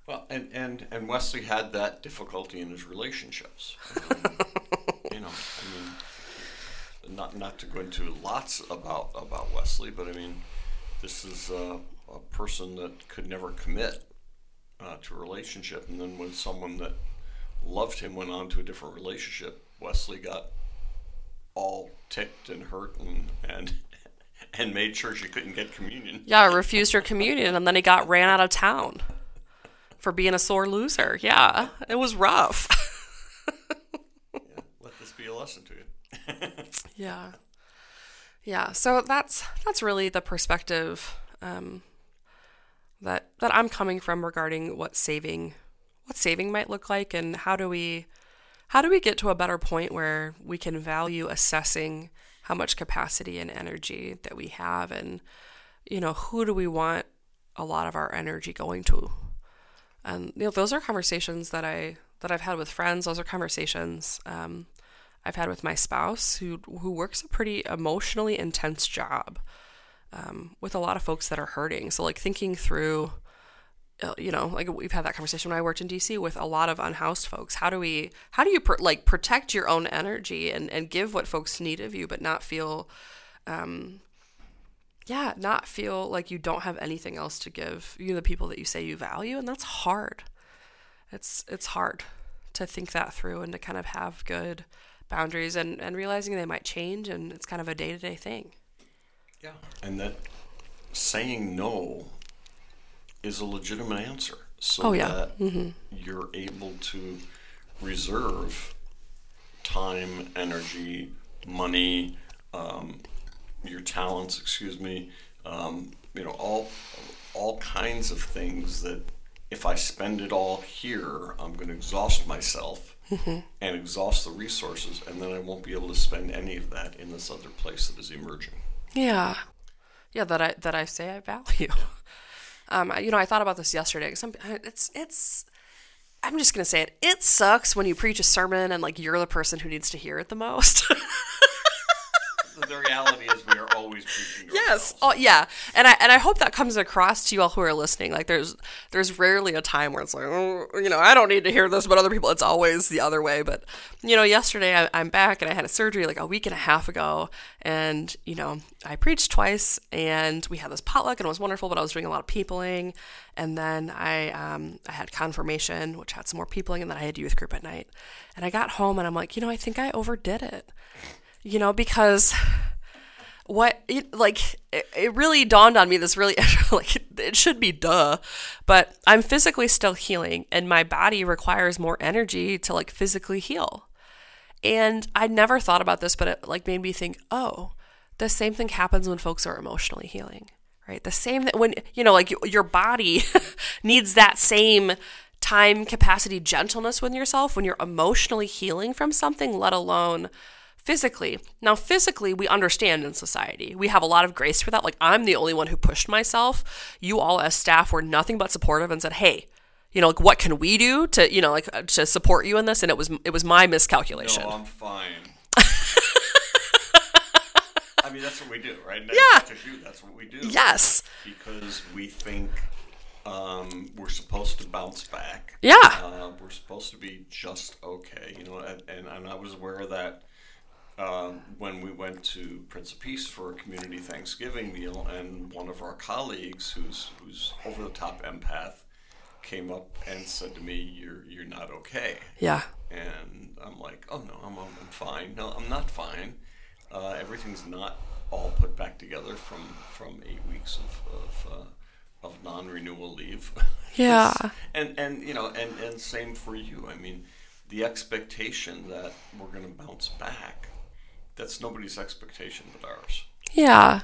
[SPEAKER 3] Well, and, and, and Wesley had that difficulty in his relationships. Um, you know, I mean, not not to go into lots about about Wesley, but I mean, this is a, a person that could never commit uh, to a relationship, and then when someone that loved him went on to a different relationship, Wesley got all ticked and hurt and and and made sure she couldn't get communion.
[SPEAKER 4] Yeah, refused her communion, and then he got ran out of town for being a sore loser. Yeah, it was rough.
[SPEAKER 3] yeah, Let this be a lesson to you.
[SPEAKER 4] Yeah. Yeah. So that's that's really the perspective um, that that I'm coming from regarding what saving what saving might look like and how do we how do we get to a better point where we can value assessing how much capacity and energy that we have and you know who do we want a lot of our energy going to? And you know those are conversations that I that I've had with friends. Those are conversations um, I've had with my spouse who who works a pretty emotionally intense job um, with a lot of folks that are hurting. So like thinking through, uh, you know, like we've had that conversation when I worked in DC with a lot of unhoused folks. How do we, how do you pr- like protect your own energy and and give what folks need of you, but not feel um, yeah, not feel like you don't have anything else to give you know, the people that you say you value, and that's hard. It's it's hard to think that through and to kind of have good boundaries and, and realizing they might change and it's kind of a day to day thing.
[SPEAKER 3] Yeah. And that saying no is a legitimate answer. So
[SPEAKER 4] Oh, yeah.
[SPEAKER 3] that you're able to reserve time, energy, money, um, your talents, excuse me, um, you know, all all kinds of things that if I spend it all here, I'm going to exhaust myself and exhaust the resources, and then I won't be able to spend any of that in this other place that is emerging.
[SPEAKER 4] Yeah, yeah, that I that I say I value. Um, you know, I thought about this yesterday. Some it's it's. I'm just gonna say it. It sucks when you preach a sermon and like you're the person who needs to hear it the most.
[SPEAKER 3] the reality is we are always preaching to
[SPEAKER 4] Yes. Oh, yeah. And I and I hope that comes across to you all who are listening. Like, there's there's rarely a time where it's like, oh, you know, I don't need to hear this, but other people, it's always the other way. But you know, yesterday I, I'm back and I had a surgery like a week and a half ago, and you know, I preached twice, and we had this potluck, and it was wonderful. But I was doing a lot of peopling, and then I um, I had confirmation, which had some more peopling, and then I had youth group at night. And I got home, and I'm like, you know, I think I overdid it. You know, because what it like it, it really dawned on me this really like it should be duh but i'm physically still healing and my body requires more energy to like physically heal. And i never thought about this but it like made me think oh the same thing happens when folks are emotionally healing right? The same that when you know like your body needs that same time capacity gentleness with yourself when you're emotionally healing from something let alone physically. Now, physically, we understand in society. We have a lot of grace for that. Like, I'm the only one who pushed myself. You all, as staff, were nothing but supportive and said, hey, you know, like, what can we do to, you know, like, uh, to support you in this? And it was, it was my miscalculation.
[SPEAKER 3] No, I'm fine. I mean, that's what we do, right?
[SPEAKER 4] Yeah.
[SPEAKER 3] Not just you, that's what we do.
[SPEAKER 4] yes.
[SPEAKER 3] Because we think um, we're supposed to bounce back.
[SPEAKER 4] Yeah.
[SPEAKER 3] Uh, we're supposed to be just okay, you know. And, and, and I was aware of that um, when we went to Prince of Peace for a community Thanksgiving meal, and one of our colleagues, who's who's over the top empath, came up and said to me, "You're you're not okay."
[SPEAKER 4] Yeah.
[SPEAKER 3] And I'm like, oh no, I'm, I'm fine. No, I'm not fine. Uh, everything's not all put back together from, from eight weeks of, of, uh, of non-renewal leave.
[SPEAKER 4] Yeah.
[SPEAKER 3] and, and, you know, and, and same for you. I mean, the expectation that we're going to bounce back, that's nobody's expectation but ours.
[SPEAKER 4] Yeah.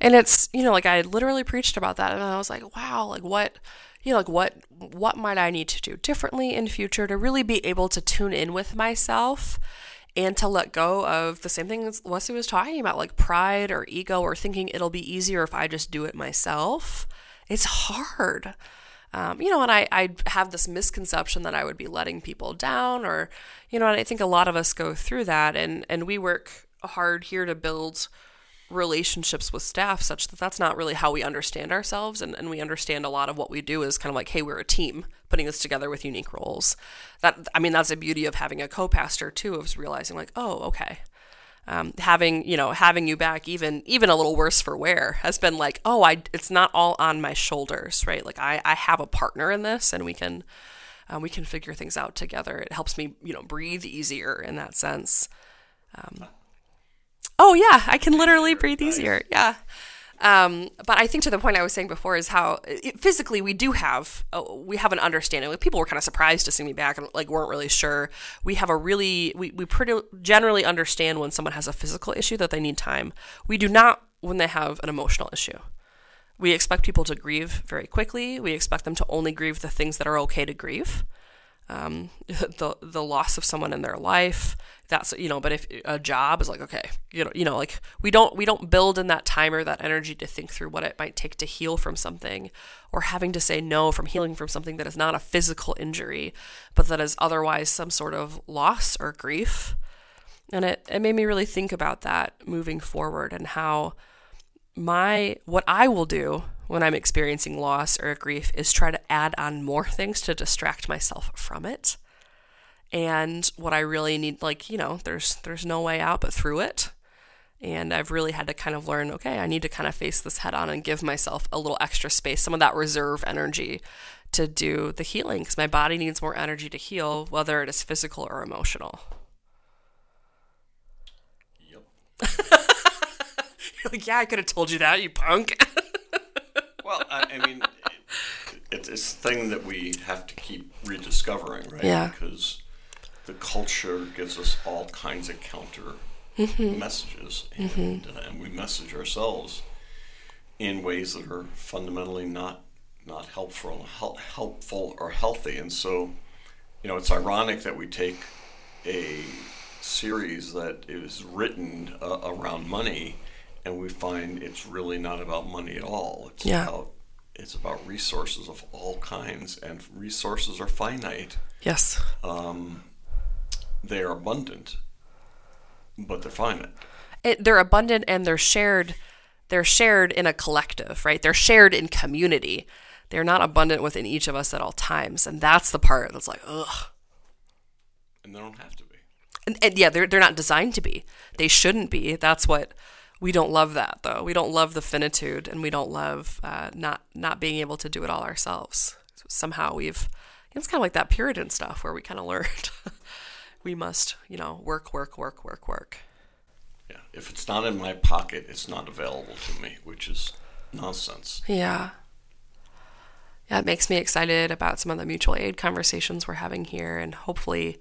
[SPEAKER 4] And it's, you know, like I literally preached about that and I was like, wow, like what, you know, like what what might I need to do differently in future to really be able to tune in with myself and to let go of the same thing Wesley was talking about, like pride or ego or thinking it'll be easier if I just do it myself. It's hard. Um, you know, and I, I have this misconception that I would be letting people down, or, you know, and I think a lot of us go through that, and, and we work hard here to build relationships with staff such that that's not really how we understand ourselves and, and we understand a lot of what we do is kind of like hey we're a team putting this together with unique roles. That i mean that's the beauty of having a co-pastor too of realizing like oh okay um, having you know having you back even even a little worse for wear has been like oh i it's not all on my shoulders right? Like i i have a partner in this and we can um, we can figure things out together. It helps me you know breathe easier in that sense. Um, oh yeah i can literally breathe easier. Yeah um, but I think to the point I was saying before is how it, physically we do have uh, we have an understanding. Like people were kind of surprised to see me back and like weren't really sure. We have a really we we pretty generally understand when someone has a physical issue that they need time. We do not when they have an emotional issue. We expect people to grieve very quickly. We expect them to only grieve the things that are okay to grieve. Um, the the loss of someone in their life. That's you know, but if a job is like okay, you know, you know, like we don't we don't build in that time or that energy to think through what it might take to heal from something, or having to say no from healing from something that is not a physical injury, but that is otherwise some sort of loss or grief. And it, it made me really think about that moving forward and how my what I will do when I'm experiencing loss or grief is try to add on more things to distract myself from it. And what I really need like, you know, there's there's no way out but through it. And I've really had to kind of learn okay, I need to kind of face this head on and give myself a little extra space, some of that reserve energy to do the healing because my body needs more energy to heal, whether it is physical or emotional.
[SPEAKER 3] Yep.
[SPEAKER 4] You're like, yeah, I could have told you that, you punk.
[SPEAKER 3] Well, I, I mean, it, it's a thing that we have to keep rediscovering, right?
[SPEAKER 4] Yeah.
[SPEAKER 3] Because the culture gives us all kinds of counter
[SPEAKER 4] Mm-hmm.
[SPEAKER 3] messages, and, uh, and we message ourselves in ways that are fundamentally not not helpful, hel- helpful or healthy. And so, you know, it's ironic that we take a series that is written uh, around money, and we find it's really not about money at all. It's
[SPEAKER 4] Yeah.
[SPEAKER 3] about it's about resources of all kinds, and resources are finite.
[SPEAKER 4] yes.
[SPEAKER 3] Um, they are abundant, but they're finite.
[SPEAKER 4] it, they're abundant and they're shared they're shared in a collective right they're shared in community they're not abundant within each of us at all times and that's the part that's like ugh
[SPEAKER 3] And they don't have to be.
[SPEAKER 4] and, and yeah they're, they're not designed to be they shouldn't be that's what we don't love that though we don't love the finitude and we don't love uh, not not being able to do it all ourselves somehow we've it's kind of like that puritan stuff where we kind of learned we must you know work work work work work
[SPEAKER 3] Yeah. If it's not in my pocket, it's not available to me, which is nonsense.
[SPEAKER 4] Yeah. Yeah, it makes me excited about some of the mutual aid conversations we're having here. And hopefully,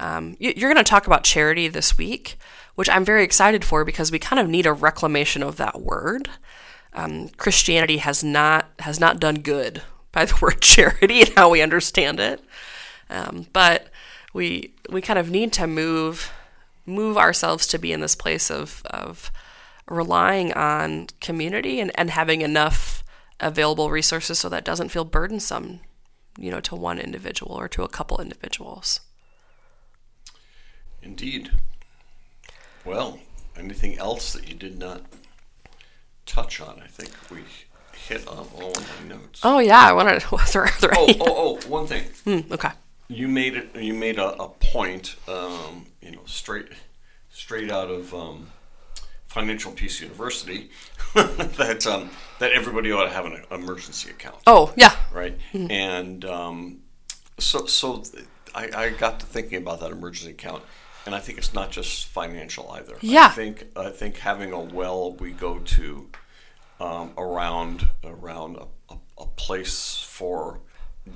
[SPEAKER 4] um, you- you're going to talk about charity this week, which I'm very excited for because we kind of need a reclamation of that word. Um, Christianity has not has not done good by the word charity and how we understand it. Um, but we we kind of need to move move ourselves to be in this place of of relying on community and, and having enough available resources so that doesn't feel burdensome, you know, to one individual or to a couple individuals.
[SPEAKER 3] Indeed. Well, anything else that you did not touch on? I think we hit on all of my notes.
[SPEAKER 4] Oh yeah, I wanted to. Was there,
[SPEAKER 3] Oh,
[SPEAKER 4] any?
[SPEAKER 3] oh, oh, one thing.
[SPEAKER 4] Hmm, okay.
[SPEAKER 3] You made it. You made a, a point. Um, you know, straight, straight out of um, Financial Peace University, that um, that everybody ought to have an emergency account.
[SPEAKER 4] Oh yeah.
[SPEAKER 3] right? And um, so, so I, I got to thinking about that emergency account, and I think it's not just financial either.
[SPEAKER 4] Yeah.
[SPEAKER 3] I think I think having a well we go to um, around around a, a, a place for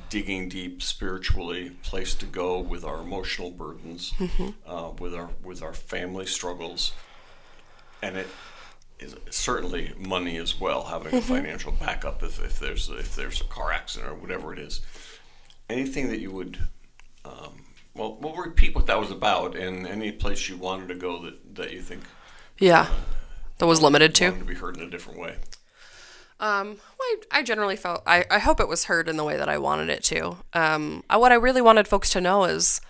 [SPEAKER 3] digging deep spiritually, place to go with our emotional burdens, uh, with our with our family struggles, and it is certainly money as well. Having a financial backup if, if there's if there's a car accident or whatever it is, anything that you would. Um, well, we'll repeat what that was about, and any place you wanted to go that, that you think
[SPEAKER 4] Yeah. That was limited to.
[SPEAKER 3] wanted to be heard in a different way.
[SPEAKER 4] Um, well, I, I generally felt I, I hope it was heard in the way that I wanted it to. Um, I, what I really wanted folks to know is,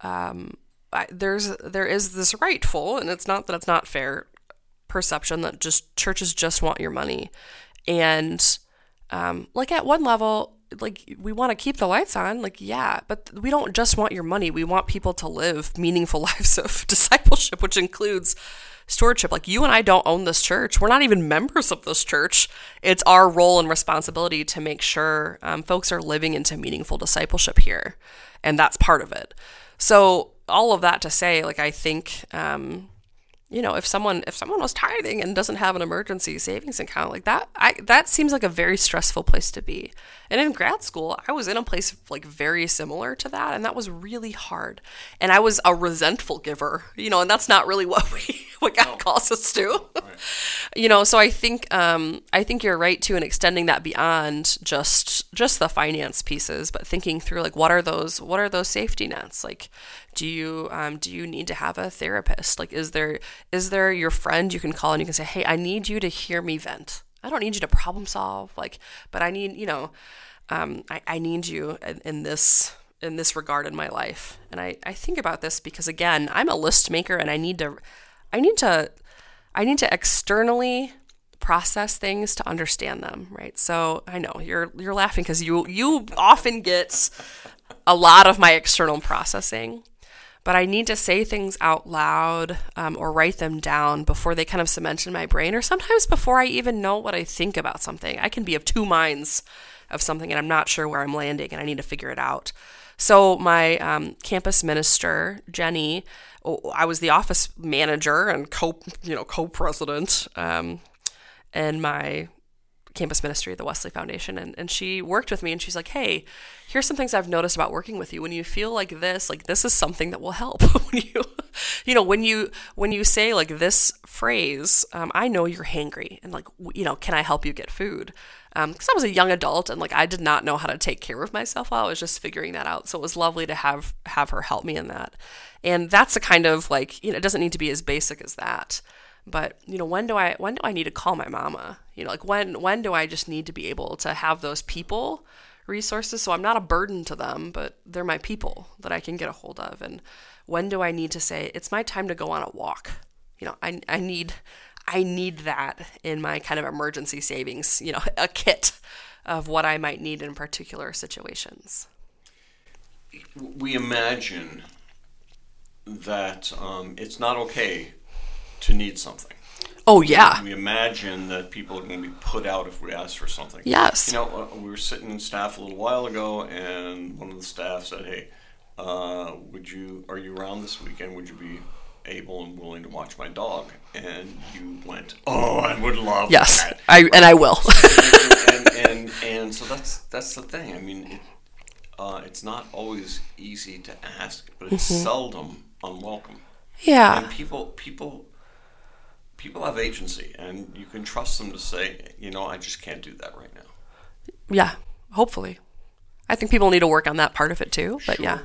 [SPEAKER 4] um, I, there's there is this rightful, and it's not that it's not fair perception that just churches just want your money, and um, like at one level, like we want to keep the lights on, like yeah, but we don't just want your money. We want people to live meaningful lives of discipleship, which includes stewardship. Like you and I don't own this church. We're not even members of this church. It's our role and responsibility to make sure um, folks are living into meaningful discipleship here, and that's part of it. So all of that to say, like I think. Um, you know, if someone if someone was tithing and doesn't have an emergency savings account like that, I that seems like a very stressful place to be. And in grad school, I was in a place like very similar to that, and that was really hard. And I was a resentful giver, you know, and that's not really what we what God calls us to. you know, so I think um, I think you're right too in extending that beyond just just the finance pieces, but thinking through like what are those what are those safety nets? Like do you um, do you need to have a therapist? Like is there is there your friend you can call and you can say hey i need you to hear me vent i don't need you to problem solve like but i need you know um, I, I need you in, in this in this regard in my life. And I, I think about this because again i'm a list maker and i need to i need to i need to externally process things to understand them right? So i know you're you're laughing because you you often get a lot of my external processing but I need to say things out loud um, or write them down before they kind of cement in my brain, or sometimes before I even know what I think about something. I can be of two minds of something and I'm not sure where I'm landing and I need to figure it out. So, my um, campus minister, Jenny, I was the office manager and co, you know, co-president, um, and my campus ministry the Wesley Foundation. And, and she worked with me and she's like, hey, here's some things I've noticed about working with you. When you feel like this, like this is something that will help. when you, you know, when you, when you say like this phrase, um, I know you're hangry and like, you know, can I help you get food? Because um, I was a young adult and like I did not know how to take care of myself while I was just figuring that out. So it was lovely to have have her help me in that. And that's the kind of like, you know, it doesn't need to be as basic as that but you know when do i when do i need to call my mama? You know like when when do i just need to be able to have those people resources? So i'm not a burden to them but they're my people that i can get a hold of. And when do i need to say it's my time to go on a walk. You know i, I need i need that in my kind of emergency savings you know a kit of what i might need in particular situations.
[SPEAKER 3] We imagine that um, it's not okay to need something.
[SPEAKER 4] Oh yeah.
[SPEAKER 3] We imagine that people are going to be put out if we ask for something.
[SPEAKER 4] Yes.
[SPEAKER 3] You know, uh, we were sitting in staff a little while ago, and one of the staff said, "Hey, uh, would you are you around this weekend? Would you be able and willing to watch my dog?" And you went, "Oh, I would love
[SPEAKER 4] yes,
[SPEAKER 3] that."
[SPEAKER 4] I and I will.
[SPEAKER 3] and, and, and and so that's that's the thing. I mean, it, uh, it's not always easy to ask, but it's
[SPEAKER 4] Mm-hmm.
[SPEAKER 3] seldom unwelcome.
[SPEAKER 4] yeah.
[SPEAKER 3] And people people people have agency, and you can trust them to say, you know, I just can't do that right now.
[SPEAKER 4] Yeah. Hopefully. I think people need to work on that part of it too. But yeah.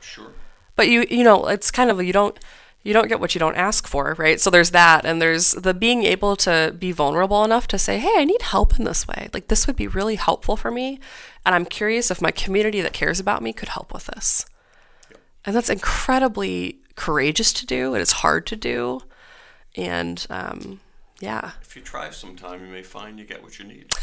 [SPEAKER 3] Sure.
[SPEAKER 4] But you you know, it's kind of you don't you don't get what you don't ask for, right? So there's that and there's the being able to be vulnerable enough to say, "Hey, I need help in this way. Like this would be really helpful for me, and I'm curious if my community that cares about me could help with this." And that's incredibly courageous to do. And It is hard to do. And um, yeah.
[SPEAKER 3] If you try sometime, you may find you get what you need.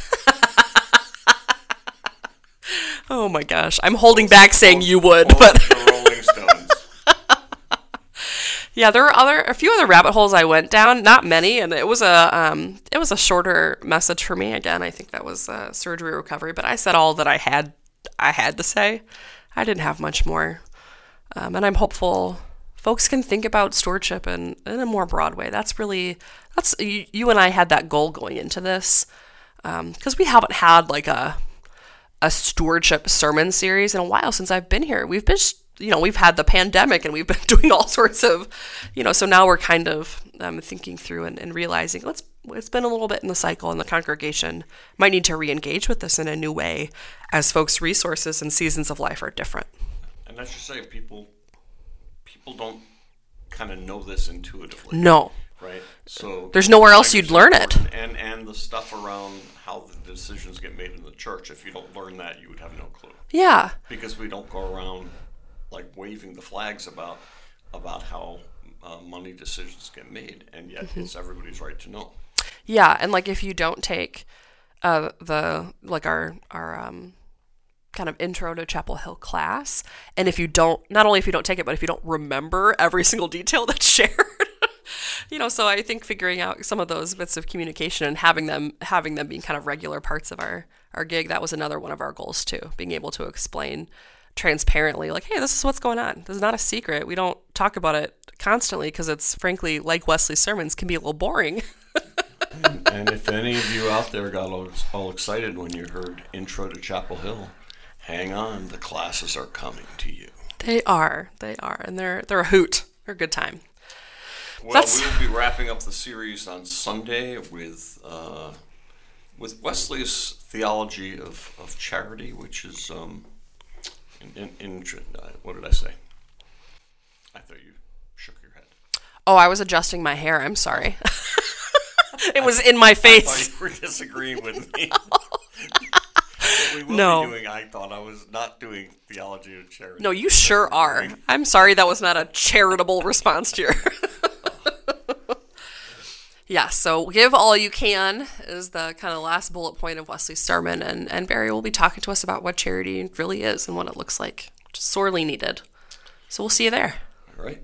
[SPEAKER 4] Oh my gosh. I'm holding back saying you would, but
[SPEAKER 3] the Rolling Stones.
[SPEAKER 4] Yeah, there were other a few other rabbit holes I went down, not many, and it was a um, it was a shorter message for me. Again, I think that was uh, surgery recovery, but I said all that I had I had to say. I didn't have much more, um, and I'm hopeful folks can think about stewardship in, in a more broad way. That's really that's you, you and I had that goal going into this because we haven't had like a a stewardship sermon series in a while since I've been here. We've been, you know, we've had the pandemic and we've been doing all sorts of, you know, so now we're kind of um, thinking through and, and realizing let's, it's been a little bit in the cycle and the congregation might need to re-engage with this in a new way as folks' resources and seasons of life are different.
[SPEAKER 3] And let's just say people people don't kind of know this intuitively.
[SPEAKER 4] No.
[SPEAKER 3] Right. So
[SPEAKER 4] There's nowhere else you'd learn it.
[SPEAKER 3] And and the stuff around how the decisions get made in the church. If you don't learn that, you would have no clue.
[SPEAKER 4] Yeah.
[SPEAKER 3] Because we don't go around like waving the flags about about how uh, money decisions get made, and yet
[SPEAKER 4] Mm-hmm.
[SPEAKER 3] it's everybody's right to know.
[SPEAKER 4] Yeah, and like if you don't take uh, the like our our um, kind of intro to Chapel Hill class, and if you don't, not only if you don't take it, but if you don't remember every single detail that's shared, you know. So I think figuring out some of those bits of communication and having them having them being kind of regular parts of our our gig that was another one of our goals too. Being able to explain transparently, like, hey, this is what's going on. This is not a secret. We don't talk about it constantly because it's frankly like Wesley's sermons can be a little boring.
[SPEAKER 3] and if any of you out there got all, all excited when you heard Intro to Chapel Hill, hang on, the classes are coming to you.
[SPEAKER 4] They are. They are. And they're they're a hoot. They're a good time.
[SPEAKER 3] Well,
[SPEAKER 4] That's-
[SPEAKER 3] we will be wrapping up the series on Sunday with uh, with Wesley's theology of, of charity, which is um, in, in, in uh, what did I say? I thought you shook your head.
[SPEAKER 4] Oh, I was adjusting my hair. I'm sorry. it was in my
[SPEAKER 3] I
[SPEAKER 4] face.
[SPEAKER 3] thought you were disagreeing with me. will
[SPEAKER 4] no.
[SPEAKER 3] be doing I thought I was not doing theology of charity.
[SPEAKER 4] No, you sure are. I'm sorry that was not a charitable response to your Yeah, so give all you can is the kind of last bullet point of Wesley's sermon, and, and Barry will be talking to us about what charity really is and what it looks like, which is sorely needed. So we'll see you there.
[SPEAKER 3] All right.